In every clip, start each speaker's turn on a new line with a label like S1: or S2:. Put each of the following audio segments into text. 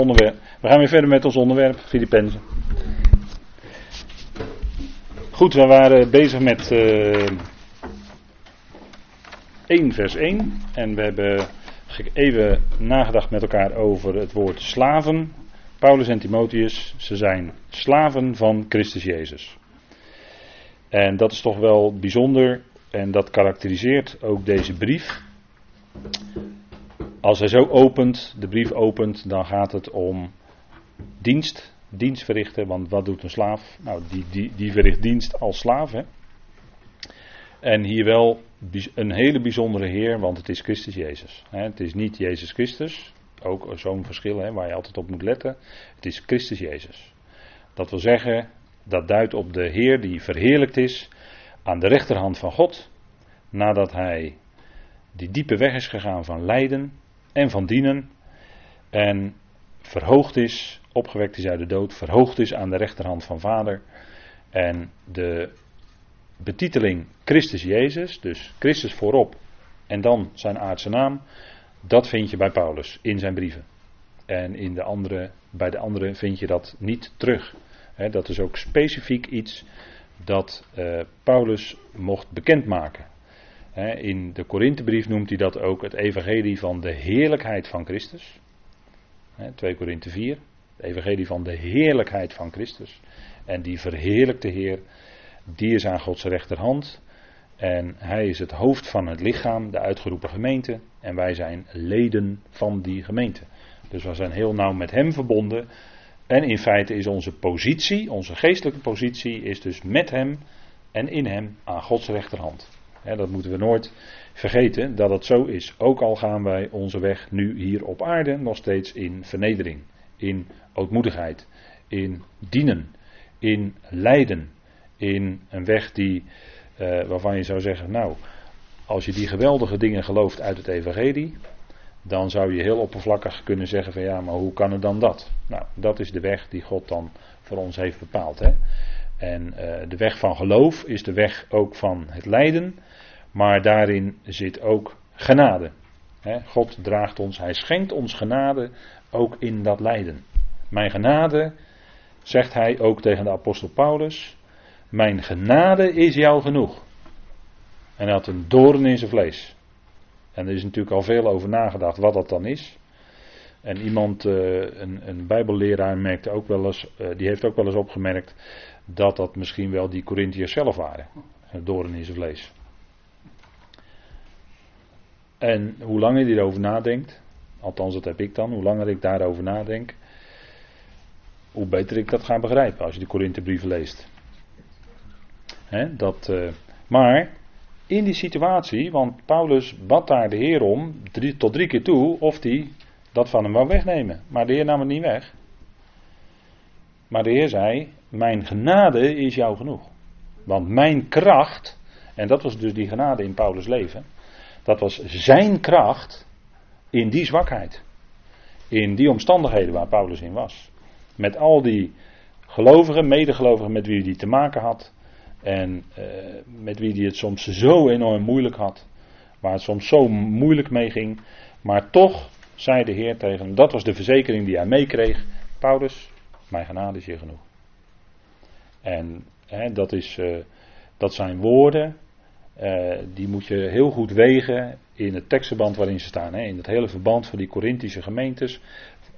S1: onderwerp. We gaan weer verder met ons onderwerp, Filippenzen. Goed, we waren bezig met uh, 1 vers 1 en we hebben even nagedacht met elkaar over het woord slaven. Paulus en Timotheus, ze zijn slaven van Christus Jezus. En dat is toch wel bijzonder en dat karakteriseert ook deze brief. Als hij zo opent, de brief opent, dan gaat het om dienst, dienst verrichten. Want wat doet een slaaf? Nou, die, die, die verricht dienst als slaaf. Hè? En hier wel een hele bijzondere Heer, want het is Christus Jezus. Hè? Het is niet Jezus Christus, ook zo'n verschil hè, waar je altijd op moet letten. Het is Christus Jezus. Dat wil zeggen, dat duidt op de Heer die verheerlijkt is aan de rechterhand van God, nadat hij die diepe weg is gegaan van lijden, en van dienen. En verhoogd is, opgewekt is uit de dood, verhoogd is aan de rechterhand van Vader. En de betiteling Christus Jezus, dus Christus voorop en dan zijn aardse naam, dat vind je bij Paulus in zijn brieven. En in de andere, bij de anderen vind je dat niet terug. dat is ook specifiek iets dat uh, Paulus mocht bekendmaken. In de Korinthebrief noemt hij dat ook het evangelie van de heerlijkheid van Christus. 2 Korinthe 4, het evangelie van de heerlijkheid van Christus. En die verheerlijkte Heer, die is aan Gods rechterhand. En hij is het hoofd van het lichaam, de uitgeroepen gemeente. En wij zijn leden van die gemeente. Dus we zijn heel nauw met hem verbonden. En in feite is onze positie, onze geestelijke positie, is dus met hem en in hem aan Gods rechterhand dat moeten we nooit vergeten dat het zo is. Ook al gaan wij onze weg nu hier op aarde nog steeds in vernedering, in ootmoedigheid, in dienen, in lijden, in een weg die, uh, waarvan je zou zeggen, nou, als je die geweldige dingen gelooft uit het evangelie, dan zou je heel oppervlakkig kunnen zeggen van ja, maar hoe kan het dan dat? Nou, dat is de weg die God dan voor ons heeft bepaald. Hè? En uh, de weg van geloof is de weg ook van het lijden. Maar daarin zit ook genade. God draagt ons, hij schenkt ons genade ook in dat lijden. Mijn genade, zegt hij ook tegen de apostel Paulus, mijn genade is jou genoeg. En hij had een doorn in zijn vlees. En er is natuurlijk al veel over nagedacht wat dat dan is. En iemand, eh, een, een bijbelleraar, merkte ook wel eens, eh, die heeft ook wel eens opgemerkt dat dat misschien wel die Corinthiërs zelf waren. Een doorn in zijn vlees. En hoe langer je erover nadenkt, althans dat heb ik dan, hoe langer ik daarover nadenk, hoe beter ik dat ga begrijpen als je de Korinthebrieven leest. dat, uh, maar in die situatie, want Paulus bad daar de Heer om, tot drie keer toe, of hij dat van hem wou wegnemen. Maar de Heer nam het niet weg. Maar de Heer zei: Mijn genade is jou genoeg. Want mijn kracht, en dat was dus die genade in Paulus' leven. Dat was zijn kracht in die zwakheid. In die omstandigheden waar Paulus in was. Met al die gelovigen, medegelovigen met wie hij te maken had. En uh, met wie hij het soms zo enorm moeilijk had. Waar het soms zo moeilijk mee ging. Maar toch zei de Heer tegen hem, dat was de verzekering die hij meekreeg. Paulus, mijn genade is je genoeg. En hè, dat, is, uh, dat zijn woorden uh, die moet je heel goed wegen in het tekstverband waarin ze staan. Hè, in het hele verband van die Corinthische gemeentes,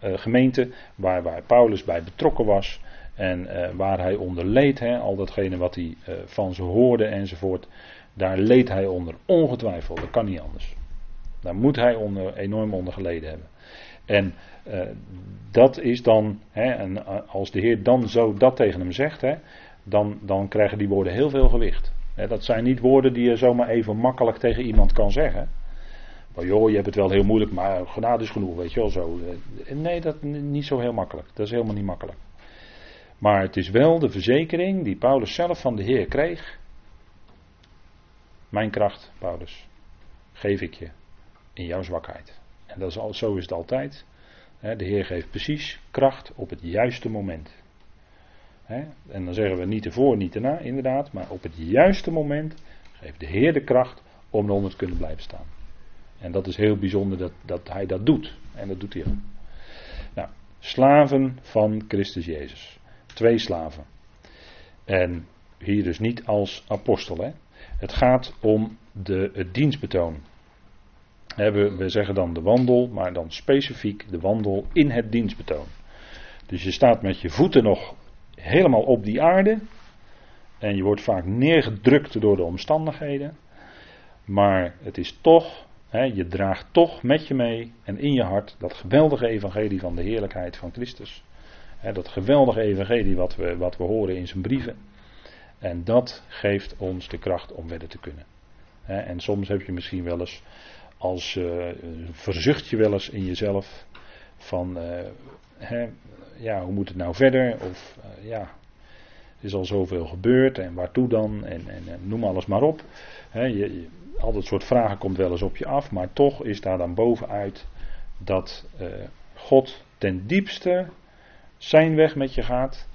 S1: uh, gemeente waar, waar Paulus bij betrokken was. En uh, waar hij onder leed, hè, al datgene wat hij van ze hoorde enzovoort. Daar leed hij onder, ongetwijfeld. Dat kan niet anders. Daar moet hij onder, enorm onder geleden hebben. En dat is dan, hè, en als de Heer dan zo dat tegen hem zegt, hè, dan, dan krijgen die woorden heel veel gewicht dat zijn niet woorden die je zomaar even makkelijk tegen iemand kan zeggen. Maar joh, je hebt het wel heel moeilijk, maar genade is genoeg, weet je wel zo. Nee, dat is niet zo heel makkelijk. Dat is helemaal niet makkelijk. Maar het is wel de verzekering die Paulus zelf van de Heer kreeg. Mijn kracht, Paulus, geef ik je in jouw zwakheid. En dat is al, zo is het altijd. De Heer geeft precies kracht op het juiste moment. En dan zeggen we niet ervoor, niet erna, inderdaad. Maar op het juiste moment geeft de Heer de kracht om eronder te kunnen blijven staan. En dat is heel bijzonder dat, dat hij dat doet. En dat doet hij ook. Nou, slaven van Christus Jezus. Twee slaven. En hier dus niet als apostel. Hè. Het gaat om de, het dienstbetoon. We, we zeggen dan de wandel, maar dan specifiek de wandel in het dienstbetoon. Dus je staat met je voeten nog helemaal op die aarde. En je wordt vaak neergedrukt door de omstandigheden. Maar het is toch, hè, je draagt toch met je mee en in je hart dat geweldige evangelie van de heerlijkheid van Christus. Hè, dat geweldige evangelie wat we, wat we horen in zijn brieven. En dat geeft ons de kracht om verder te kunnen. Hè, en soms heb je misschien wel eens, als uh, verzucht je wel eens in jezelf van, uh, ja, hoe moet het nou verder? Of uh, ja, er is al zoveel gebeurd en waartoe dan? En, en, en noem alles maar op. He, je, al dat soort vragen komt wel eens op je af, maar toch is daar dan bovenuit dat uh, God ten diepste zijn weg met je gaat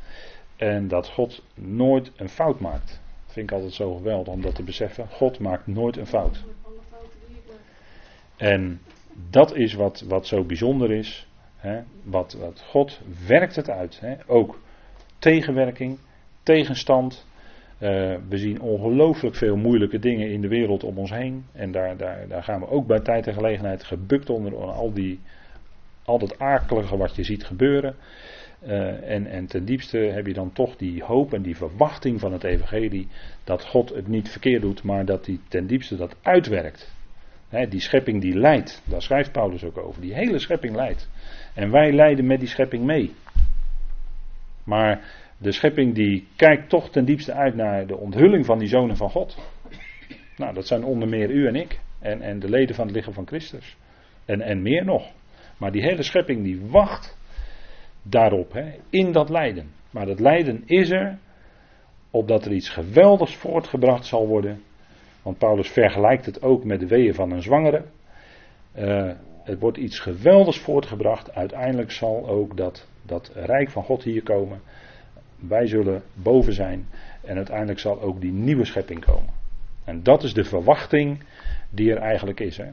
S1: en dat God nooit een fout maakt. Dat vind ik altijd zo geweldig om dat te beseffen. God maakt nooit een fout. En dat is wat, wat zo bijzonder is. Wat, wat God werkt het uit. Ook tegenwerking, tegenstand. Uh, we zien ongelooflijk veel moeilijke dingen in de wereld om ons heen. En daar, daar, daar gaan we ook bij tijd en gelegenheid gebukt onder al, die, al dat akelige wat je ziet gebeuren. Uh, en, en ten diepste heb je dan toch die hoop en die verwachting van het evangelie dat God het niet verkeerd doet, maar dat hij ten diepste dat uitwerkt. He, die schepping die leidt, daar schrijft Paulus ook over. Die hele schepping leidt. En wij leiden met die schepping mee. Maar de schepping die kijkt toch ten diepste uit naar de onthulling van die zonen van God. Nou, dat zijn onder meer u en ik. En, en de leden van het lichaam van Christus. En, en meer nog. Maar die hele schepping die wacht daarop, hè, in dat lijden. Maar dat lijden is er, opdat er iets geweldigs voortgebracht zal worden. Want Paulus vergelijkt het ook met de weeën van een zwangere. Uh, het wordt iets geweldigs voortgebracht. Uiteindelijk zal ook dat, dat rijk van God hier komen. Wij zullen boven zijn. En uiteindelijk zal ook die nieuwe schepping komen. En dat is de verwachting die er eigenlijk is. Hè.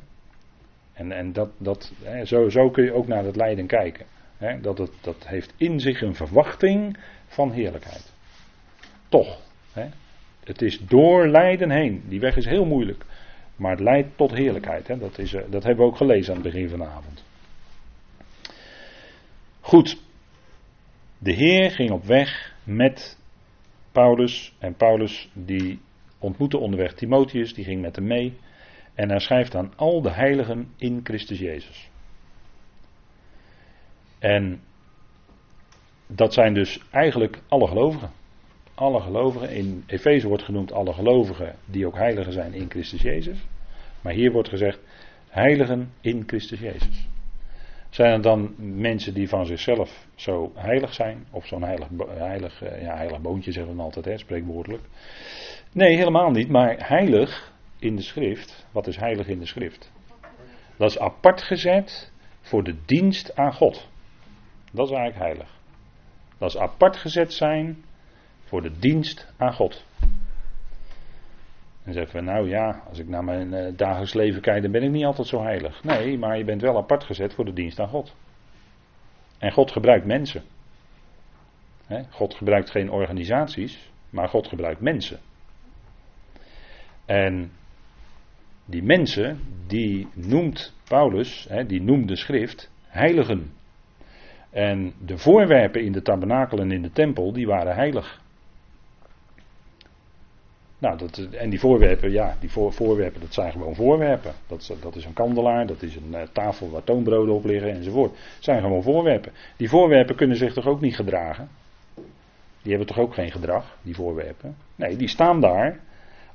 S1: En, en dat, dat, hè, zo, zo kun je ook naar het lijden kijken. Hè. Dat, het, dat heeft in zich een verwachting van heerlijkheid. Toch. Hè. Het is door lijden heen. Die weg is heel moeilijk. Maar het leidt tot heerlijkheid. Hè. Dat, is, eh, dat hebben we ook gelezen aan het begin van de avond. Goed. De Heer ging op weg met Paulus. En Paulus die ontmoette onderweg Timotheus. Die ging met hem mee. En hij schrijft aan al de heiligen in Christus Jezus. En dat zijn dus eigenlijk alle gelovigen. Alle gelovigen. In Efeze wordt genoemd alle gelovigen die ook heiligen zijn in Christus Jezus. Maar hier wordt gezegd heiligen in Christus Jezus. Zijn er dan mensen die van zichzelf zo heilig zijn? Of zo'n heilig, heilig, eh, ja, heilig boontje zeggen we altijd, hè, spreekwoordelijk. Nee, helemaal niet. Maar heilig in de schrift, wat is heilig in de schrift? Dat is apart gezet voor de dienst aan God. Dat is eigenlijk heilig. Dat is apart gezet zijn voor de dienst aan God. En zeggen we, nou ja, als ik naar mijn uh, dagelijks leven kijk, dan ben ik niet altijd zo heilig. Nee, maar je bent wel apart gezet voor de dienst aan God. En God gebruikt mensen. God gebruikt geen organisaties, maar God gebruikt mensen. En die mensen, die noemt Paulus, die noemt de schrift, heiligen. En de voorwerpen in de tabernakel en in de tempel, die waren heilig. Nou, dat, en die voorwerpen, ja, die voor, voorwerpen, dat zijn gewoon voorwerpen. Dat, dat is een kandelaar, dat is een uh, tafel waar toonbroden op liggen enzovoort. Dat zijn gewoon voorwerpen. Die voorwerpen kunnen zich toch ook niet gedragen? Die hebben toch ook geen gedrag, die voorwerpen? Nee, die staan daar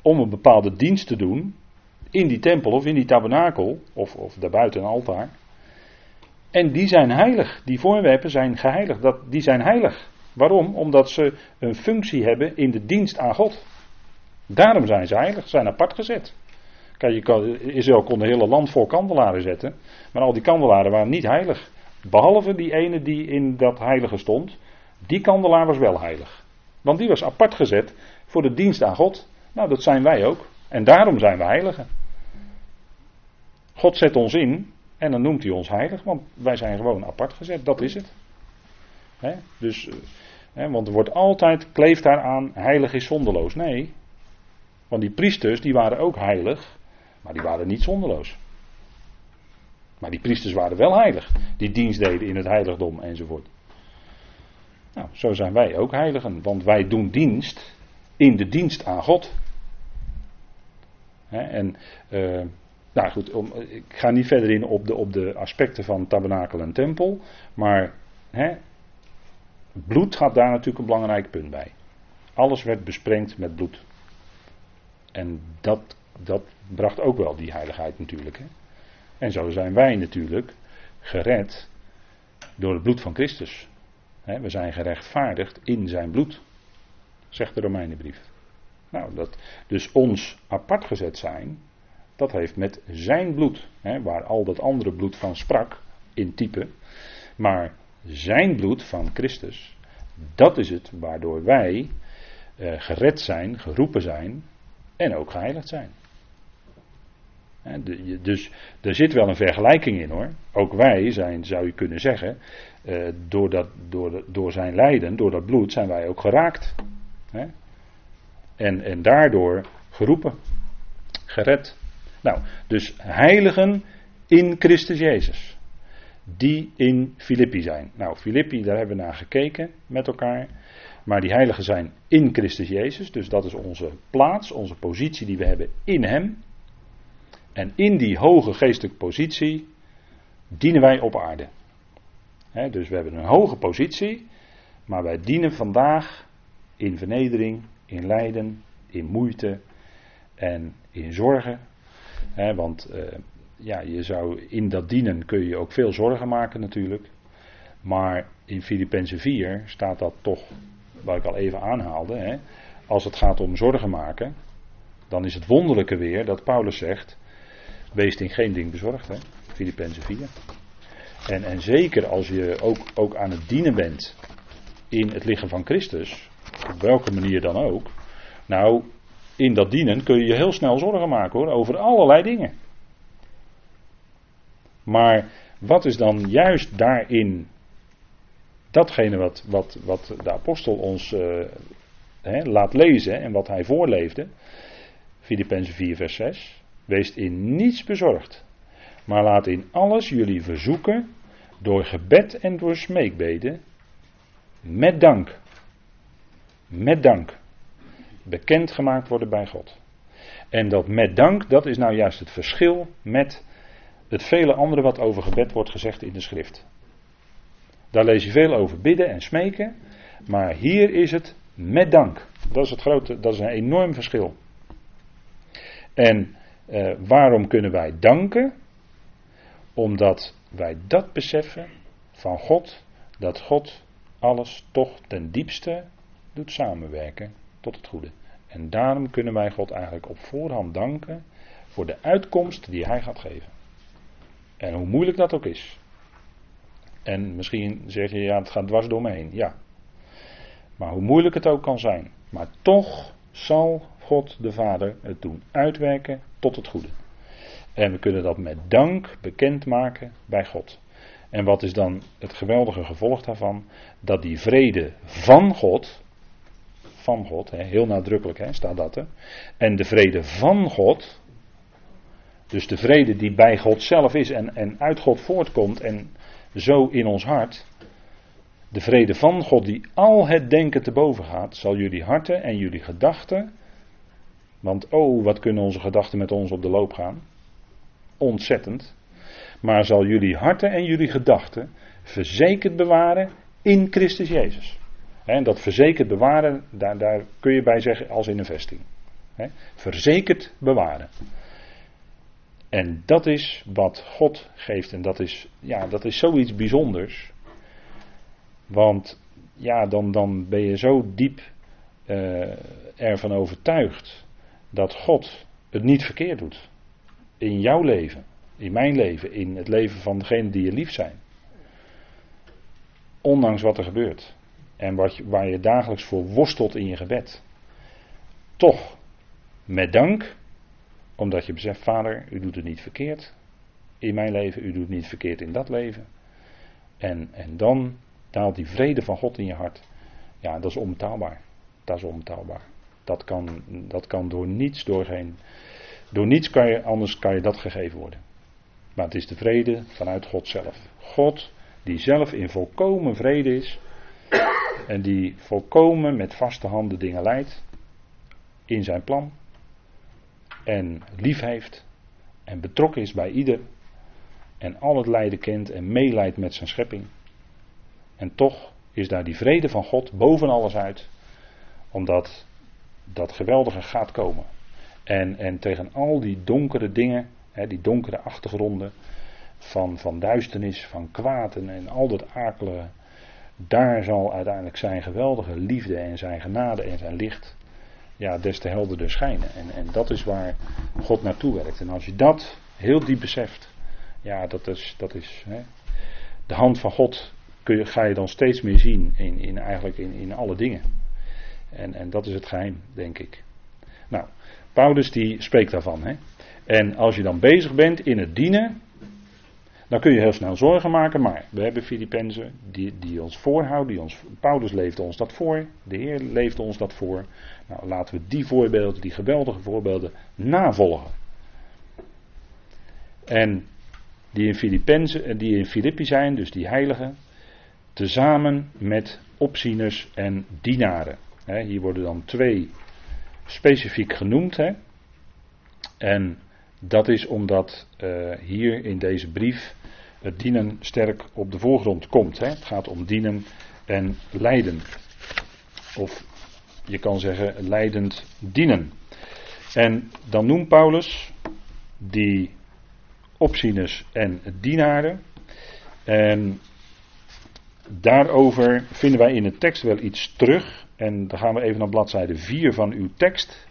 S1: om een bepaalde dienst te doen in die tempel of in die tabernakel of, of daarbuiten een altaar. En die zijn heilig. Die voorwerpen zijn geheiligd. Dat, die zijn heilig. Waarom? Omdat ze een functie hebben in de dienst aan God. Daarom zijn ze heilig, zijn apart gezet. Kijk, je Israël kon een hele land vol kandelaren zetten, maar al die kandelaren waren niet heilig. Behalve die ene die in dat heilige stond, die kandelaar was wel heilig. Want die was apart gezet voor de dienst aan God. Nou, dat zijn wij ook. En daarom zijn we heiligen. God zet ons in en dan noemt hij ons heilig, want wij zijn gewoon apart gezet, dat is het. Dus, eh, want er wordt altijd, kleeft daaraan, heilig is zonderloos. Nee, want die priesters die waren ook heilig, maar die waren niet zonderloos. Maar die priesters waren wel heilig, die dienst deden in het heiligdom enzovoort. Nou, zo zijn wij ook heiligen, want wij doen dienst in de dienst aan God. en, uh, nou goed, om, ik ga niet verder in op de, op de aspecten van tabernakel en tempel, maar bloed gaat daar natuurlijk een belangrijk punt bij. Alles werd besprengd met bloed. En dat, dat bracht ook wel die heiligheid natuurlijk. Hè? En zo zijn wij natuurlijk gered door het bloed van Christus. we zijn gerechtvaardigd in zijn bloed, zegt de Romeinenbrief. Nou, dat, dus ons apart gezet zijn, dat heeft met zijn bloed, waar al dat andere bloed van sprak, in type, maar zijn bloed van Christus, dat is het waardoor wij eh, gered zijn, geroepen zijn en ook geheiligd zijn. Dus er zit wel een vergelijking in hoor. Ook wij zijn, zou je kunnen zeggen, eh, door, dat, door, door zijn lijden, door dat bloed, zijn wij ook geraakt. En, en daardoor geroepen, gered. Nou, dus heiligen in Christus Jezus. Die in Filippi zijn. Nou, Filippi, daar hebben we naar gekeken met elkaar. Maar die heiligen zijn in Christus Jezus. Dus dat is onze plaats, onze positie die we hebben in Hem. En in die hoge geestelijke positie dienen wij op aarde. dus we hebben een hoge positie, maar wij dienen vandaag in vernedering, in lijden, in moeite en in zorgen. want uh, ja, je zou in dat dienen kun je ook veel zorgen maken natuurlijk. Maar in Filippenzen 4 staat dat toch wat ik al even aanhaalde, hè, als het gaat om zorgen maken, dan is het wonderlijke weer dat Paulus zegt, wees in geen ding bezorgd, hè, Filippenzen 4. En, en zeker als je ook, ook aan het dienen bent in het lichaam van Christus, op welke manier dan ook, nou, in dat dienen kun je je heel snel zorgen maken hoor, over allerlei dingen. Maar wat is dan juist daarin datgene wat, wat, wat de apostel ons uh, laat lezen en wat hij voorleefde, Filippenzen 4, vers 6, wees in niets bezorgd, maar laat in alles jullie verzoeken door gebed en door smeekbeden, met dank, met dank, bekend gemaakt worden bij God. En dat met dank, dat is nou juist het verschil met het vele andere wat over gebed wordt gezegd in de schrift. Daar lees je veel over bidden en smeken. Maar hier is het met dank. Dat is, het grote, dat is een enorm verschil. En eh, waarom kunnen wij danken? Omdat wij dat beseffen van God, dat God alles toch ten diepste doet samenwerken tot het goede. En daarom kunnen wij God eigenlijk op voorhand danken voor de uitkomst die Hij gaat geven. En hoe moeilijk dat ook is. En misschien zeg je, ja, het gaat dwars door me heen. Ja. Maar hoe moeilijk het ook kan zijn. Maar toch zal God de Vader het doen uitwerken tot het goede. En we kunnen dat met dank bekendmaken bij God. En wat is dan het geweldige gevolg daarvan? Dat die vrede van God, van God, heel nadrukkelijk staat dat er. En de vrede van God, dus de vrede die bij God zelf is en, en uit God voortkomt en zo in ons hart. De vrede van God die al het denken te boven gaat, zal jullie harten en jullie gedachten. Want oh, wat kunnen onze gedachten met ons op de loop gaan? Ontzettend. Maar zal jullie harten en jullie gedachten verzekerd bewaren in Christus Jezus. En dat verzekerd bewaren, daar, daar kun je bij zeggen als in een vesting. Verzekerd bewaren. En dat is wat God geeft. En dat is, ja, dat is zoiets bijzonders. Want ja, dan, dan ben je zo diep uh, ervan overtuigd dat God het niet verkeerd doet. In jouw leven, in mijn leven, in het leven van degenen die je lief zijn. Ondanks wat er gebeurt. En wat, waar je dagelijks voor worstelt in je gebed. Toch, met dank, omdat je beseft, vader, u doet het niet verkeerd in mijn leven, u doet het niet verkeerd in dat leven. En, en dan daalt die vrede van God in je hart. Ja, dat is onbetaalbaar. Dat is onbetaalbaar. Dat kan, dat kan door niets doorheen. Door niets kan je, anders kan je dat gegeven worden. Maar het is de vrede vanuit God zelf. God die zelf in volkomen vrede is. En die volkomen met vaste handen dingen leidt. In zijn plan. En lief heeft. En betrokken is bij ieder. En al het lijden kent en meeleidt met zijn schepping. En toch is daar die vrede van God boven alles uit. Omdat dat geweldige gaat komen. En, en tegen al die donkere dingen, hè, die donkere achtergronden van, van duisternis, van kwaad en, en al dat akelige, daar zal uiteindelijk zijn geweldige liefde en zijn genade en zijn licht ja, des te helderder schijnen. En, en dat is waar God naartoe werkt. En als je dat heel diep beseft, ja, dat is, dat is hè, de hand van God kun je, ga je dan steeds meer zien in, in eigenlijk in, in alle dingen. En, en dat is het geheim, denk ik. Nou, Paulus die spreekt daarvan. Hè? En als je dan bezig bent in het dienen, dan kun je heel snel zorgen maken, maar we hebben Filippenzen die, die ons voorhouden. Die ons, Paulus leefde ons dat voor, de Heer leefde ons dat voor. Nou, laten we die voorbeelden, die geweldige voorbeelden, navolgen. En die in Filippenzen, die in Filippi zijn, dus die heiligen, tezamen met opzieners en dienaren. hier worden dan twee specifiek genoemd. En dat is omdat uh, hier in deze brief het dienen sterk op de voorgrond komt. Het gaat om dienen en lijden. Of je kan zeggen leidend dienen. En dan noemt Paulus die opzieners en dienaren. En Daarover vinden wij in de tekst wel iets terug. En dan gaan we even naar bladzijde 4 van uw tekst.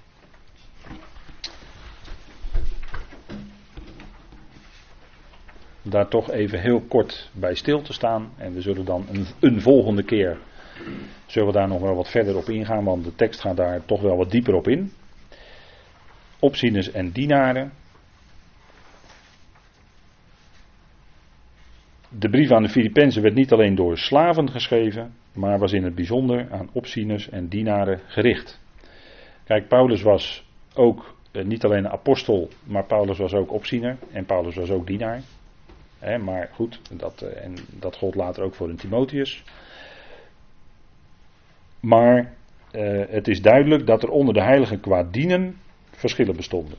S1: Daar toch even heel kort bij stil te staan. En we zullen dan een, een volgende keer. Zullen we daar nog wel wat verder op ingaan, want de tekst gaat daar toch wel wat dieper op in. Opzieners en dienaren. De brief aan de Filippenzen werd niet alleen door slaven geschreven, maar was in het bijzonder aan opzieners en dienaren gericht. Kijk, Paulus was ook eh, niet alleen een apostel, maar Paulus was ook opziener en Paulus was ook dienaar. maar goed, dat, eh, en dat gold later ook voor een Timotheus. Maar eh, het is duidelijk dat er onder de heiligen qua dienen verschillen bestonden.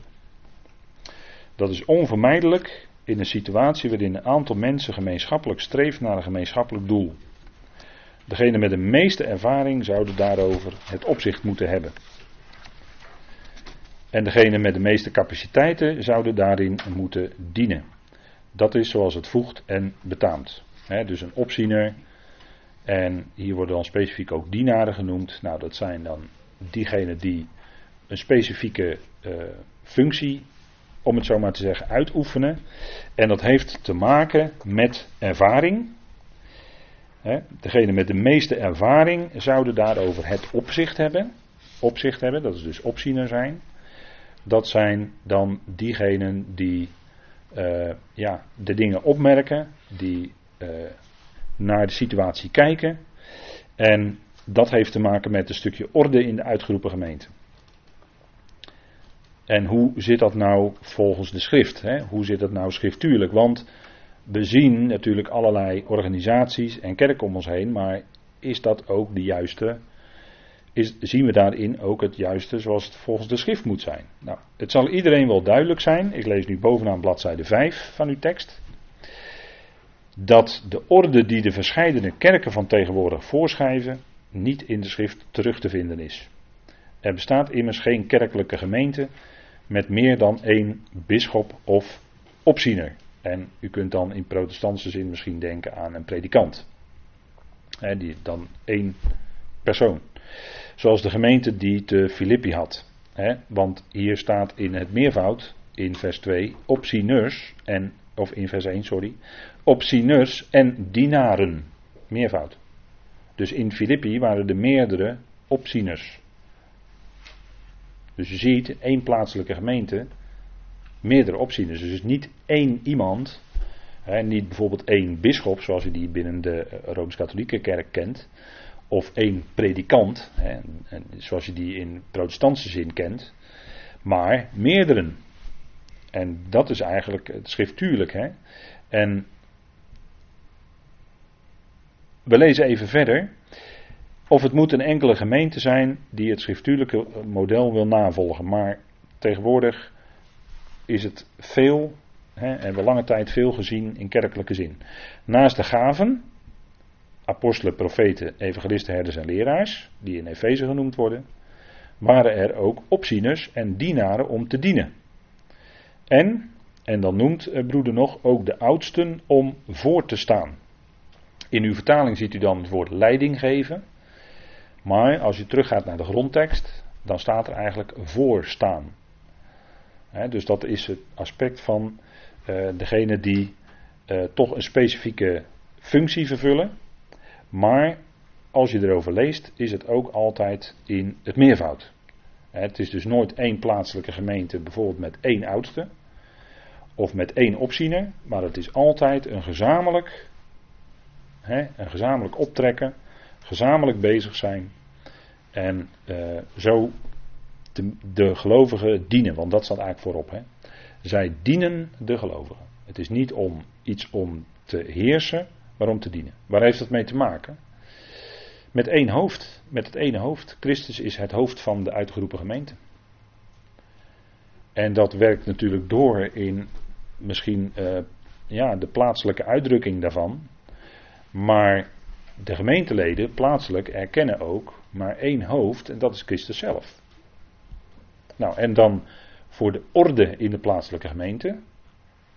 S1: Dat is onvermijdelijk in een situatie waarin een aantal mensen gemeenschappelijk streeft naar een gemeenschappelijk doel. Degene met de meeste ervaring zouden daarover het opzicht moeten hebben. En degene met de meeste capaciteiten zouden daarin moeten dienen. Dat is zoals het voegt en betaamt. dus een opziener. En hier worden dan specifiek ook dienaren genoemd. Nou, dat zijn dan diegenen die een specifieke uh, functie om het zo maar te zeggen, uitoefenen. En dat heeft te maken met ervaring. degene met de meeste ervaring zouden daarover het opzicht hebben. Opzicht hebben, dat is dus opziener zijn. Dat zijn dan diegenen die uh, ja, de dingen opmerken, die uh, naar de situatie kijken. En dat heeft te maken met een stukje orde in de uitgeroepen gemeente. En hoe zit dat nou volgens de schrift? Hè? Hoe zit dat nou schriftuurlijk? Want we zien natuurlijk allerlei organisaties en kerken om ons heen, maar is dat ook de juiste? Is, zien we daarin ook het juiste zoals het volgens de schrift moet zijn? Nou, het zal iedereen wel duidelijk zijn. Ik lees nu bovenaan bladzijde 5 van uw tekst. Dat de orde die de verscheidene kerken van tegenwoordig voorschrijven, niet in de schrift terug te vinden is. Er bestaat immers geen kerkelijke gemeente met meer dan één bisschop of opziener. En u kunt dan in protestantse zin misschien denken aan een predikant. Die dan één persoon. Zoals de gemeente die te Filippi had. want hier staat in het meervoud, in vers 2, opzieners, en, of in vers 1, sorry, opzieners en dienaren. Meervoud. Dus in Filippi waren er meerdere opzieners. Dus je ziet, één plaatselijke gemeente, meerdere opzieners. Dus niet één iemand, niet bijvoorbeeld één bisschop, zoals je die binnen de Rooms-Katholieke kerk kent, of één predikant, zoals je die in protestantse zin kent, maar meerdere. En dat is eigenlijk het schriftuurlijk. Hè? En we lezen even verder. Of het moet een enkele gemeente zijn die het schriftuurlijke model wil navolgen. Maar tegenwoordig is het veel, hè, en we lange tijd veel gezien in kerkelijke zin. Naast de gaven, apostelen, profeten, evangelisten, herders en leraars, die in Efeze genoemd worden, waren er ook opzieners en dienaren om te dienen. En, en dan noemt broeder nog, ook de oudsten om voor te staan. In uw vertaling ziet u dan het woord leiding geven. Maar als je teruggaat naar de grondtekst, dan staat er eigenlijk voorstaan. He, dus dat is het aspect van uh, degene die uh, toch een specifieke functie vervullen. Maar als je erover leest, is het ook altijd in het meervoud. Het is dus nooit één plaatselijke gemeente, bijvoorbeeld met één oudste. Of met één opziener. Maar het is altijd een gezamenlijk. Hè, een gezamenlijk optrekken. Gezamenlijk bezig zijn. En uh, zo de, de, gelovigen dienen. Want dat staat eigenlijk voorop. Hè. Zij dienen de gelovigen. Het is niet om iets om te heersen, maar om te dienen. Waar heeft dat mee te maken? Met één hoofd, met het ene hoofd. Christus is het hoofd van de uitgeroepen gemeente. En dat werkt natuurlijk door in misschien uh, ja, de plaatselijke uitdrukking daarvan. Maar de gemeenteleden plaatselijk erkennen ook maar één hoofd en dat is Christus zelf. Nou, en dan voor de orde in de plaatselijke gemeente.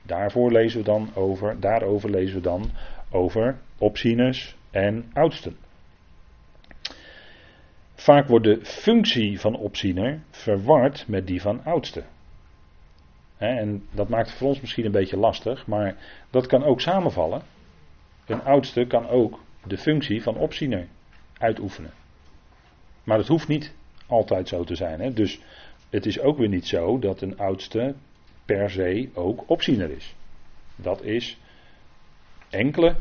S1: Daarvoor lezen we dan over, daarover lezen we dan over opzieners en oudsten. Vaak wordt de functie van opziener verward met die van oudste. En dat maakt het voor ons misschien een beetje lastig, maar dat kan ook samenvallen. Een oudste kan ook de functie van opziener uitoefenen. Maar het hoeft niet altijd zo te zijn. Hè? Dus het is ook weer niet zo dat een oudste per se ook opziener is. Dat is enkele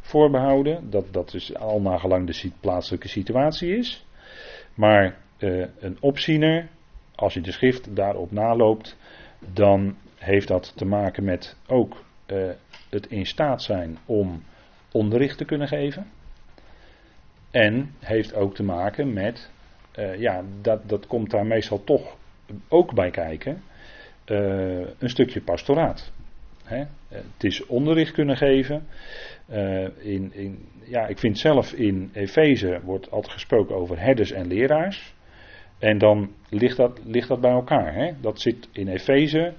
S1: voorbehouden. Dat, dat is al nagelang de plaatselijke situatie is. Maar uh, een opziener, als je de schrift daarop naloopt, dan heeft dat te maken met ook uh, het in staat zijn om onderricht te kunnen geven. En heeft ook te maken met, uh, ja, dat, dat komt daar meestal toch ook bij kijken, een stukje pastoraat. Hè? het is onderricht kunnen geven. in, in, ja, ik vind zelf in Efeze wordt altijd gesproken over herders en leraars. En dan ligt dat, ligt dat bij elkaar. Hè? Dat zit in Efeze,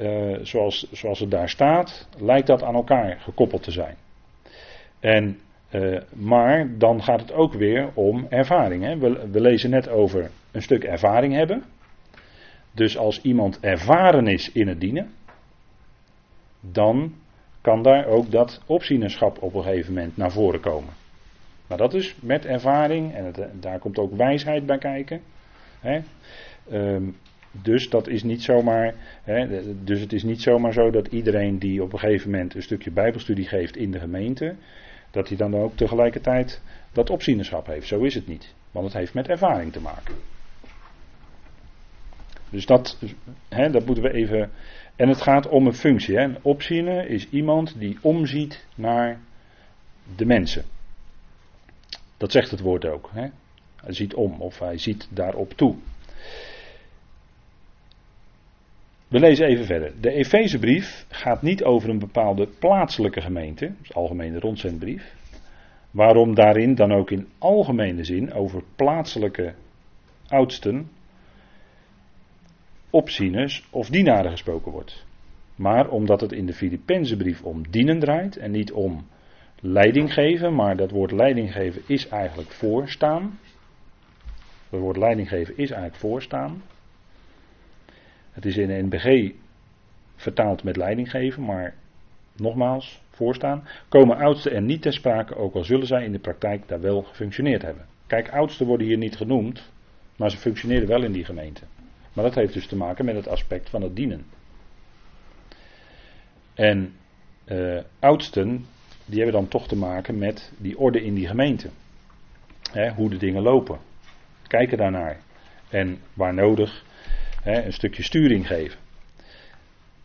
S1: uh, zoals, zoals het daar staat, lijkt dat aan elkaar gekoppeld te zijn. En, uh, maar dan gaat het ook weer om ervaring. Hè? We, we lezen net over een stuk ervaring hebben. Dus als iemand ervaren is in het dienen, dan kan daar ook dat opzienerschap op een gegeven moment naar voren komen. Maar dat is met ervaring en het, daar komt ook wijsheid bij kijken. Hè? Um, dus dat is niet zomaar. Hè, dus het is niet zomaar zo dat iedereen die op een gegeven moment een stukje Bijbelstudie geeft in de gemeente, dat hij dan ook tegelijkertijd dat opzienerschap heeft. Zo is het niet. Want het heeft met ervaring te maken. Dus dat, hè, dat moeten we even. En het gaat om een functie. Hè. Een opziener is iemand die omziet naar de mensen. Dat zegt het woord ook. Hè. Hij ziet om of hij ziet daarop toe. We lezen even verder. De Efezebrief gaat niet over een bepaalde plaatselijke gemeente, dus algemene rondzendbrief. Waarom daarin dan ook in algemene zin over plaatselijke oudsten, opzieners of dienaren gesproken wordt. Maar omdat het in de Filippenzenbrief om dienen draait en niet om leiding geven, maar dat woord leiding geven is eigenlijk voorstaan. Het woord leiding geven is eigenlijk voorstaan. Het is in NBG vertaald met leiding geven, maar nogmaals, voorstaan. Komen oudsten er niet ter sprake, ook al zullen zij in de praktijk daar wel gefunctioneerd hebben. Kijk, oudsten worden hier niet genoemd, maar ze functioneren wel in die gemeente. Maar dat heeft dus te maken met het aspect van het dienen. En eh, oudsten, die hebben dan toch te maken met die orde in die gemeente. Hè, hoe de dingen lopen. Kijken daarnaar. En waar nodig hè, een stukje sturing geven.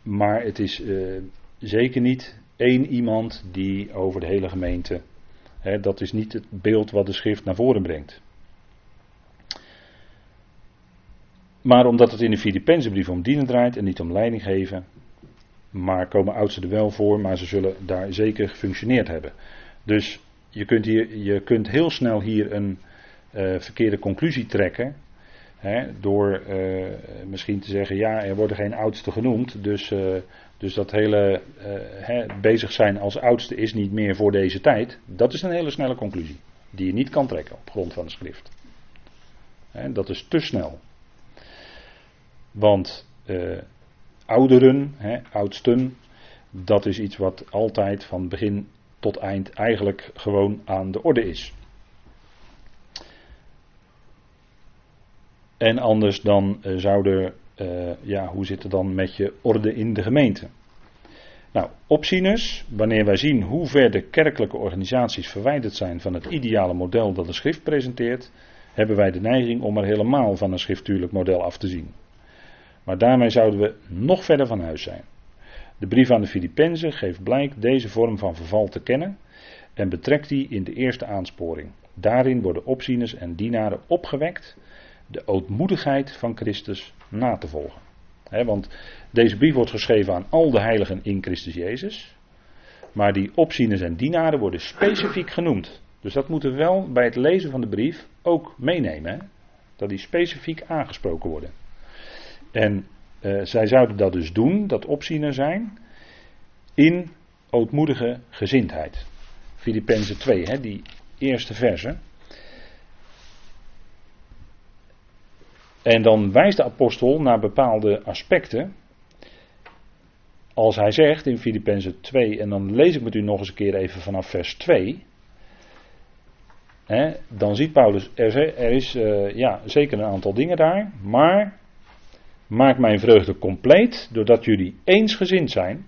S1: Maar het is eh, zeker niet één iemand die over de hele gemeente. Hè, dat is niet het beeld wat de schrift naar voren brengt. Maar omdat het in de Filipijnse brief om dienen draait en niet om leiding geven, maar komen oudsten er wel voor, maar ze zullen daar zeker gefunctioneerd hebben. Dus je kunt, hier, je kunt heel snel hier een uh, verkeerde conclusie trekken. Door uh, misschien te zeggen, ja, er worden geen oudsten genoemd. Dus, uh, dus dat hele hè, bezig zijn als oudste is niet meer voor deze tijd. Dat is een hele snelle conclusie. Die je niet kan trekken op grond van de schrift. Dat is te snel. Want ouderen, oudsten, dat is iets wat altijd van begin tot eind eigenlijk gewoon aan de orde is. En anders dan uh, zouden, uh, ja, hoe zit het dan met je orde in de gemeente? Nou, opzieners, wanneer wij zien hoe ver de kerkelijke organisaties verwijderd zijn van het ideale model dat de schrift presenteert, hebben wij de neiging om er helemaal van een schriftuurlijk model af te zien. Maar daarmee zouden we nog verder van huis zijn. De brief aan de Filippenzen geeft blijk deze vorm van verval te kennen en betrekt die in de eerste aansporing. Daarin worden opzieners en dienaren opgewekt de ootmoedigheid van Christus na te volgen. want deze brief wordt geschreven aan al de heiligen in Christus Jezus. Maar die opzieners en dienaren worden specifiek genoemd. Dus dat moeten we wel bij het lezen van de brief ook meenemen. Dat die specifiek aangesproken worden. En uh, zij zouden dat dus doen, dat opziener zijn, in ootmoedige gezindheid. Filippenzen 2, hè, die eerste verse. En dan wijst de apostel naar bepaalde aspecten. Als hij zegt in Filippenzen 2, en dan lees ik met u nog eens een keer even vanaf vers 2. Hè, dan ziet Paulus, er, er is uh, ja, zeker een aantal dingen daar, maar maak mijn vreugde compleet doordat jullie eensgezind zijn,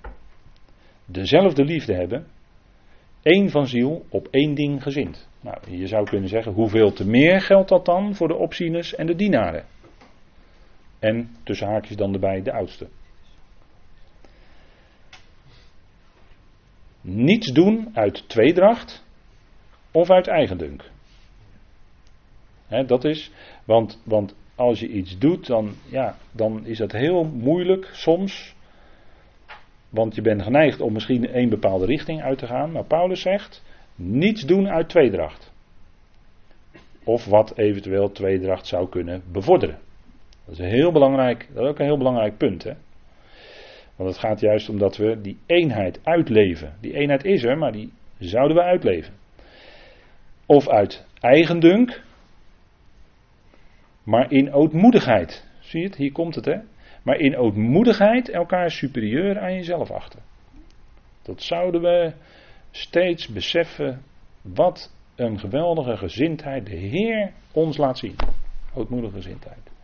S1: dezelfde liefde hebben, één van ziel op één ding gezind. Nou, je zou kunnen zeggen, hoeveel te meer geldt dat dan voor de opzieners en de dienaren? En tussen haakjes dan erbij de oudste. Niets doen uit tweedracht of uit eigendunk. Dat is, want, want als je iets doet, dan, ja, dan is dat heel moeilijk soms. Want je bent geneigd om misschien een bepaalde richting uit te gaan. Maar Paulus zegt: niets doen uit tweedracht. Of wat eventueel tweedracht zou kunnen bevorderen. Dat is, een heel belangrijk, dat is ook een heel belangrijk punt. Hè? Want het gaat juist om dat we die eenheid uitleven. Die eenheid is er, maar die zouden we uitleven. Of uit eigendunk, maar in ootmoedigheid. Zie je het? Hier komt het, hè? Maar in ootmoedigheid elkaar superieur aan jezelf achten. Dat zouden we steeds beseffen. Wat een geweldige gezindheid de Heer ons laat zien. Ootmoedige gezindheid.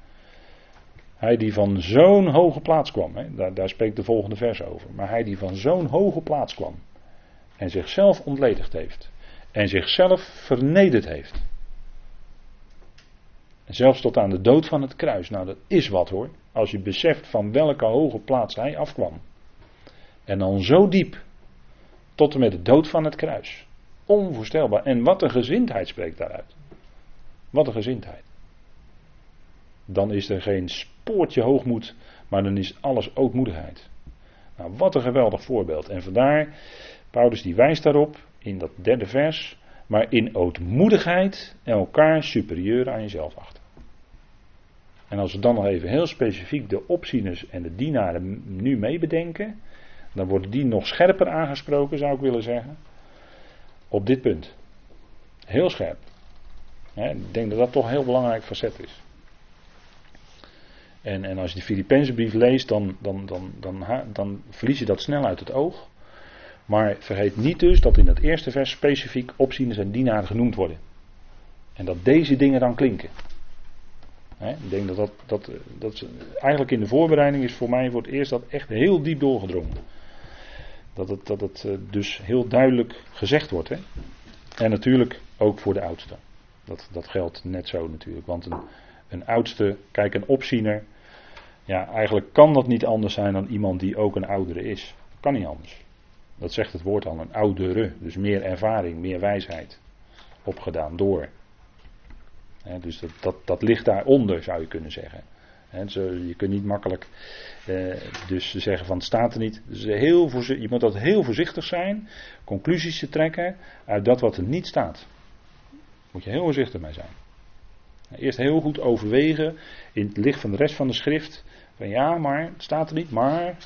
S1: Hij die van zo'n hoge plaats kwam, hè, daar, daar spreekt de volgende vers over. Maar hij die van zo'n hoge plaats kwam en zichzelf ontledigd heeft en zichzelf vernederd heeft. En zelfs tot aan de dood van het kruis. Nou, dat is wat hoor. Als je beseft van welke hoge plaats hij afkwam. En dan zo diep. Tot en met de dood van het kruis. Onvoorstelbaar. En wat een gezindheid spreekt daaruit. Wat een gezindheid. Dan is er geen spoortje hoogmoed, maar dan is alles ootmoedigheid. Nou, wat een geweldig voorbeeld. En vandaar, Paulus die wijst daarop in dat derde vers, maar in ootmoedigheid elkaar superieur aan jezelf achter. En als we dan nog even heel specifiek de opzieners en de dienaren nu meebedenken, dan worden die nog scherper aangesproken, zou ik willen zeggen, op dit punt. Heel scherp. ik denk dat dat toch een heel belangrijk facet is. En, en als je de Filipijnse brief leest, dan, dan, dan, dan, dan verlies je dat snel uit het oog. Maar vergeet niet dus dat in dat eerste vers specifiek opzieners en dienaren genoemd worden. En dat deze dingen dan klinken. ik denk dat dat, dat, dat eigenlijk in de voorbereiding is voor mij voor het eerst dat echt heel diep doorgedrongen. Dat het, dat het eh, dus heel duidelijk gezegd wordt. En natuurlijk ook voor de oudste. Dat, dat geldt net zo natuurlijk. Want een, een oudste, kijk, een opziener. Ja, eigenlijk kan dat niet anders zijn dan iemand die ook een oudere is. Kan niet anders. Dat zegt het woord al, een oudere. Dus meer ervaring, meer wijsheid. Opgedaan door. dus dat, dat, dat ligt daaronder, zou je kunnen zeggen. je kunt niet makkelijk eh, dus zeggen van het staat er niet. Dus heel je moet dat heel voorzichtig zijn. Conclusies te trekken uit dat wat er niet staat. Moet je heel voorzichtig mee zijn. Eerst heel goed overwegen in het licht van de rest van de schrift. Van ja, maar het staat er niet, maar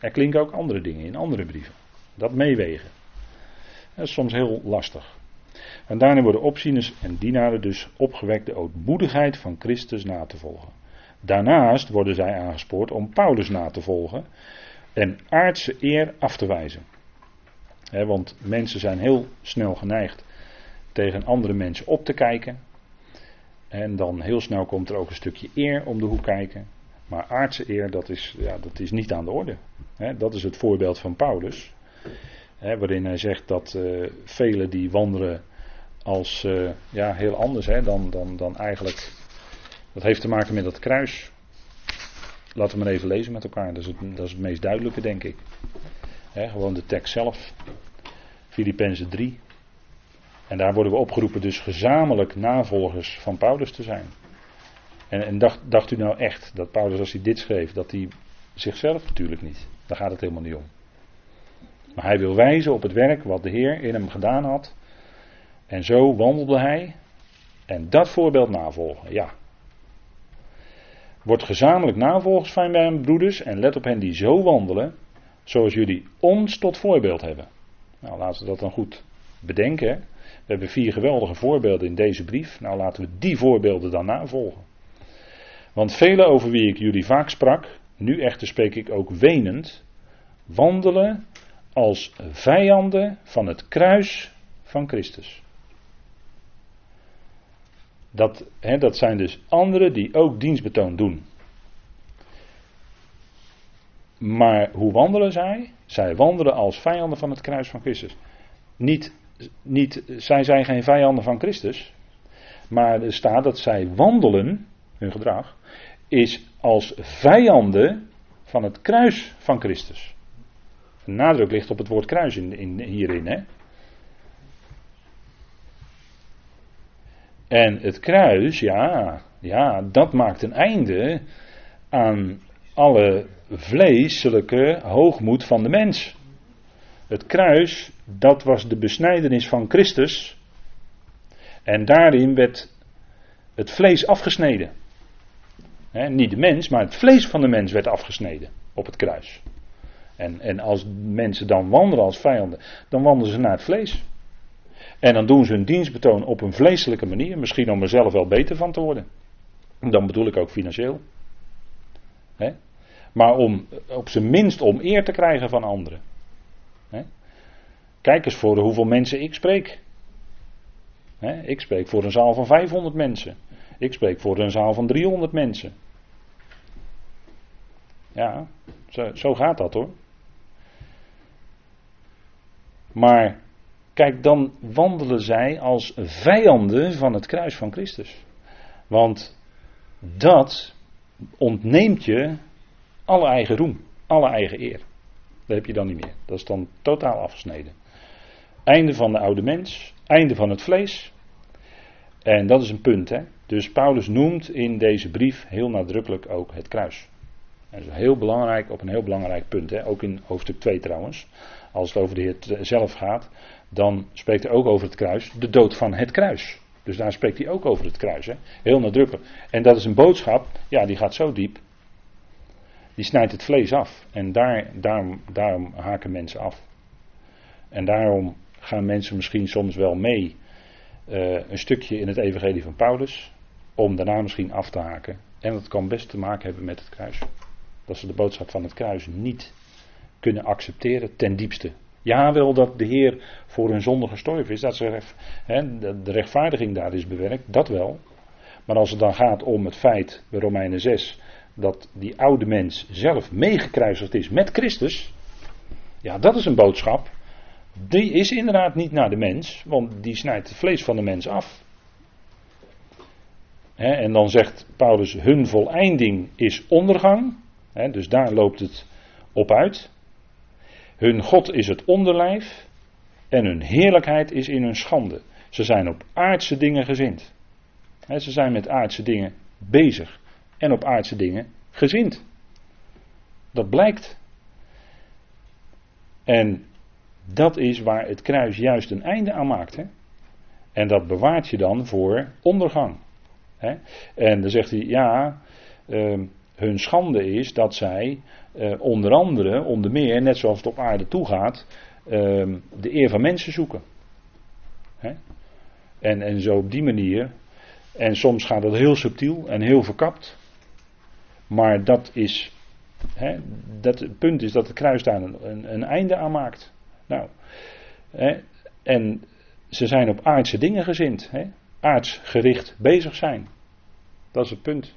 S1: er klinken ook andere dingen in andere brieven. Dat meewegen. Dat is soms heel lastig. En daarna worden opzieners en dienaren dus opgewekt de ootmoedigheid van Christus na te volgen. Daarnaast worden zij aangespoord om Paulus na te volgen en aardse eer af te wijzen. want mensen zijn heel snel geneigd tegen andere mensen op te kijken. En dan heel snel komt er ook een stukje eer om de hoek kijken. Maar aardse eer, dat is, ja, dat is niet aan de orde. dat is het voorbeeld van Paulus. waarin hij zegt dat uh, velen die wandelen als uh, ja, heel anders dan, dan, dan eigenlijk. Dat heeft te maken met dat kruis. Laten we maar even lezen met elkaar. Dat is het, dat is het meest duidelijke, denk ik. gewoon de tekst zelf. Filippenzen 3. En daar worden we opgeroepen dus gezamenlijk navolgers van Paulus te zijn. En, en dacht, dacht, u nou echt dat Paulus als hij dit schreef, dat hij zichzelf natuurlijk niet. Daar gaat het helemaal niet om. Maar hij wil wijzen op het werk wat de Heer in hem gedaan had. En zo wandelde hij. En dat voorbeeld navolgen, ja. Wordt gezamenlijk navolgers van mijn broeders en let op hen die zo wandelen, zoals jullie ons tot voorbeeld hebben. Nou, laten we dat dan goed bedenken. We hebben vier geweldige voorbeelden in deze brief. Nou, laten we die voorbeelden dan navolgen. Want velen over wie ik jullie vaak sprak, nu echter spreek ik ook wenend, wandelen als vijanden van het kruis van Christus. Dat, dat zijn dus anderen die ook dienstbetoon doen. Maar hoe wandelen zij? Zij wandelen als vijanden van het kruis van Christus. Niet, niet, zij zijn geen vijanden van Christus. Maar er staat dat zij wandelen, hun gedrag, is als vijanden van het kruis van Christus. Een nadruk ligt op het woord kruis in, in, hierin. Hè? En het kruis, ja, ja, dat maakt een einde aan alle vleeselijke hoogmoed van de mens. Het kruis, dat was de besnijdenis van Christus. En daarin werd het vlees afgesneden. niet de mens, maar het vlees van de mens werd afgesneden op het kruis. En, en als mensen dan wandelen als vijanden, dan wandelen ze naar het vlees. En dan doen ze hun dienstbetoon op een vleeselijke manier, misschien om er zelf wel beter van te worden. Dan bedoel ik ook financieel. Maar om op zijn minst om eer te krijgen van anderen. Kijk eens voor hoeveel mensen ik spreek. ik spreek voor een zaal van 500 mensen. Ik spreek voor een zaal van 300 mensen. Ja, zo, zo gaat dat hoor. Maar Kijk, dan wandelen zij als vijanden van het kruis van Christus. Want dat ontneemt je alle eigen roem, alle eigen eer. Dat heb je dan niet meer. Dat is dan totaal afgesneden. Einde van de oude mens, einde van het vlees. En dat is een punt, hè. Dus Paulus noemt in deze brief heel nadrukkelijk ook het kruis. En dat is heel belangrijk, op een heel belangrijk punt, hè. ook in hoofdstuk 2 trouwens. Als het over de Heer zelf gaat, dan spreekt hij ook over het kruis, de dood van het kruis. Dus daar spreekt hij ook over het kruis, hè? heel nadrukkelijk. En dat is een boodschap, ja, die gaat zo diep. Die snijdt het vlees af. En daar, daarom, daarom haken mensen af. En daarom gaan mensen misschien soms wel mee uh, een stukje in het evangelie van Paulus, om daarna misschien af te haken. En dat kan best te maken hebben met het kruis. Dat ze de boodschap van het kruis niet kunnen accepteren ten diepste. Ja, wel dat de Heer voor hun zonde gestorven is, dat ze, de rechtvaardiging daar is bewerkt, dat wel. Maar als het dan gaat om het feit, bij Romeinen 6, dat die oude mens zelf meegekruisigd is met Christus, Ja, dat is een boodschap. Die is inderdaad niet naar de mens, want die snijdt het vlees van de mens af. en dan zegt Paulus: hun voleinding is ondergang. dus daar loopt het op uit. Hun God is het onderlijf. En hun heerlijkheid is in hun schande. Ze zijn op aardse dingen gezind. ze zijn met aardse dingen bezig. En op aardse dingen gezind. Dat blijkt. En dat is waar het kruis juist een einde aan maakt. Hè? En dat bewaart je dan voor ondergang. Hè? En dan zegt hij, ja, uh, hun schande is dat zij uh, onder andere, onder meer, net zoals het op aarde toegaat, uh, de eer van mensen zoeken. Hè? En, en zo op die manier. En soms gaat dat heel subtiel en heel verkapt. Maar dat is. Hè, dat, het punt is dat het kruis daar een, een einde aan maakt. Nou, hè, en ze zijn op aardse dingen gezind. Hè, aardsgericht bezig zijn. Dat is het punt.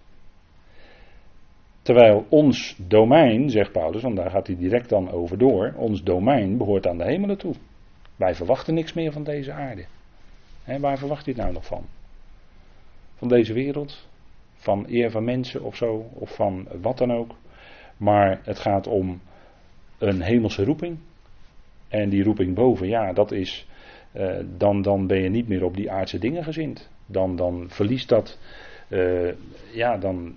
S1: Terwijl ons domein, zegt Paulus, want daar gaat hij direct dan over door, ons domein behoort aan de hemelen toe. Wij verwachten niks meer van deze aarde. Waar verwacht hij het nou nog van? Van deze wereld? Van eer van mensen of zo? Of van wat dan ook? Maar het gaat om een hemelse roeping. En die roeping boven, ja, dat is. Uh, dan, dan ben je niet meer op die aardse dingen gezind. Dan, dan verliest dat. Uh, ja, dan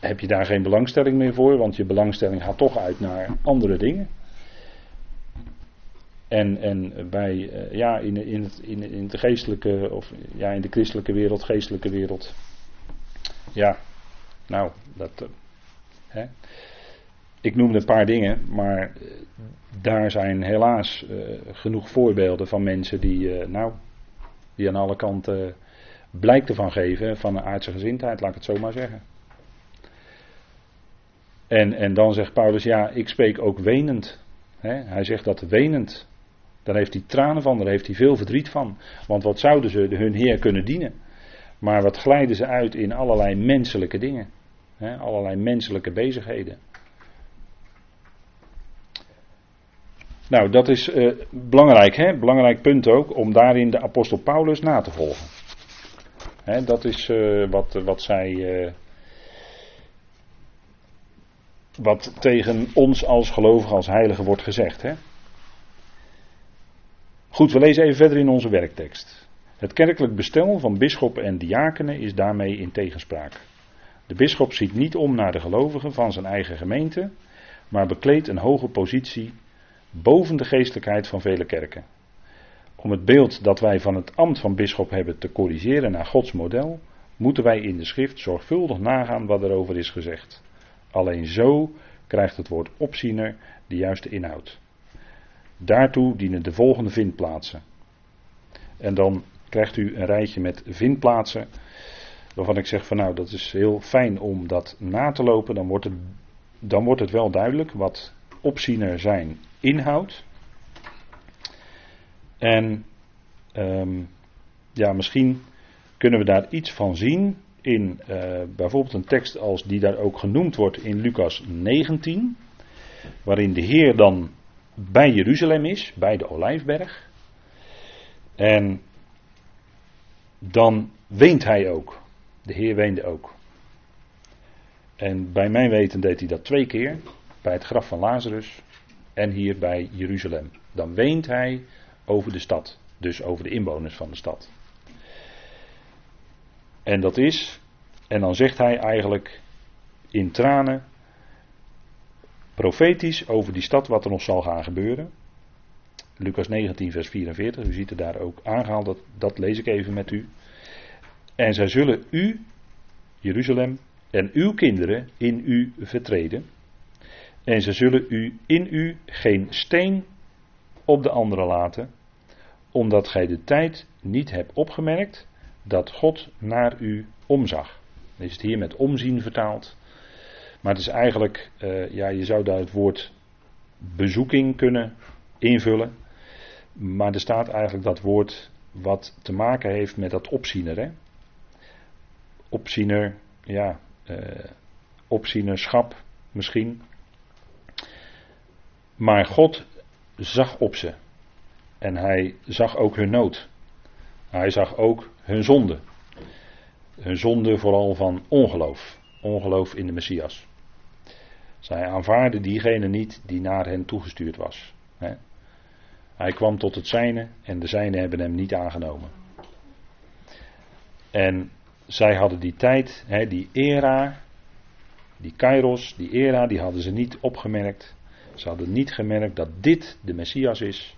S1: heb je daar geen belangstelling meer voor, want je belangstelling gaat toch uit naar andere dingen. En, en bij, uh, ja, in, in, in, in de geestelijke, of ja, in de christelijke wereld, geestelijke wereld. Ja, nou, dat. Hè. Ik noemde een paar dingen, maar daar zijn helaas genoeg voorbeelden van mensen die, nou, die aan alle kanten blijk ervan geven van een aardse gezindheid, laat ik het zo maar zeggen. En, en dan zegt Paulus, ja, ik spreek ook wenend. hij zegt dat wenend. Dan heeft hij tranen van, daar heeft hij veel verdriet van. Want wat zouden ze hun Heer kunnen dienen? Maar wat glijden ze uit in allerlei menselijke dingen? allerlei menselijke bezigheden. Nou, dat is uh, belangrijk, hè? belangrijk punt ook, om daarin de apostel Paulus na te volgen. Hè, dat is uh, wat, wat zij. Uh, wat tegen ons als gelovigen, als heiligen wordt gezegd. Hè? Goed, we lezen even verder in onze werktekst. Het kerkelijk bestel van bisschoppen en diakenen is daarmee in tegenspraak. De bisschop ziet niet om naar de gelovigen van zijn eigen gemeente, maar bekleedt een hoge positie boven de geestelijkheid van vele kerken. Om het beeld dat wij van het ambt van bisschop hebben te corrigeren naar Gods model, moeten wij in de schrift zorgvuldig nagaan wat erover is gezegd. Alleen zo krijgt het woord opziener de juiste inhoud. Daartoe dienen de volgende vindplaatsen. En dan krijgt u een rijtje met vindplaatsen. Waarvan ik zeg van nou dat is heel fijn om dat na te lopen. Dan wordt het, dan wordt het wel duidelijk wat opziener zijn inhoudt. En um, ja, misschien kunnen we daar iets van zien in uh, bijvoorbeeld een tekst als die daar ook genoemd wordt in Lucas 19, waarin de Heer dan bij Jeruzalem is, bij de Olijfberg. En dan weent hij ook. De Heer weende ook. En bij mijn weten deed hij dat twee keer, bij het graf van Lazarus en hier bij Jeruzalem. Dan weent hij over de stad, dus over de inwoners van de stad. En dat is, en dan zegt hij eigenlijk in tranen, profetisch over die stad wat er nog zal gaan gebeuren. Lucas 19, vers 44, u ziet het daar ook aangehaald, dat, dat lees ik even met u. En zij zullen u, Jeruzalem, en uw kinderen in u vertreden. En ze zullen u in u geen steen op de andere laten, omdat gij de tijd niet hebt opgemerkt dat God naar u omzag. Dan is het hier met omzien vertaald. Maar het is eigenlijk, uh, ja, je zou daar het woord bezoeking kunnen invullen. Maar er staat eigenlijk dat woord wat te maken heeft met dat opziener. Hè? Opziener, ja, uh, opzienerschap misschien. Maar God zag op ze. En hij zag ook hun nood. Hij zag ook hun zonde. Hun zonde vooral van ongeloof. Ongeloof in de Messias. Zij aanvaarden diegene niet die naar hen toegestuurd was. Hij kwam tot het zijne en de zijnen hebben hem niet aangenomen. En zij hadden die tijd, die era, die kairos, die era, die hadden ze niet opgemerkt. Ze hadden niet gemerkt dat dit de Messias is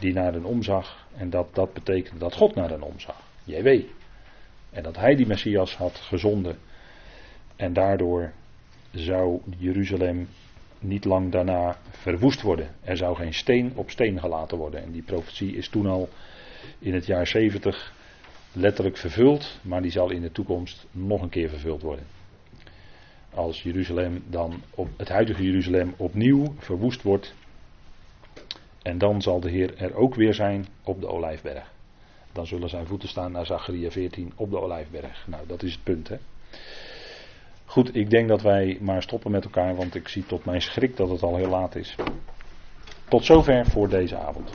S1: die naar hen omzag. En dat dat betekende dat God naar hen omzag. JW. En dat hij die Messias had gezonden. En daardoor zou Jeruzalem niet lang daarna verwoest worden. Er zou geen steen op steen gelaten worden. En die profetie is toen al in het jaar 70 letterlijk vervuld, maar die zal in de toekomst nog een keer vervuld worden. Als Jeruzalem dan op het huidige Jeruzalem opnieuw verwoest wordt. En dan zal de Heer er ook weer zijn op de Olijfberg. Dan zullen zijn voeten staan naar Zacharia 14 op de Olijfberg. Nou, dat is het punt, hè. Goed, ik denk dat wij maar stoppen met elkaar, want ik zie tot mijn schrik dat het al heel laat is. Tot zover voor deze avond.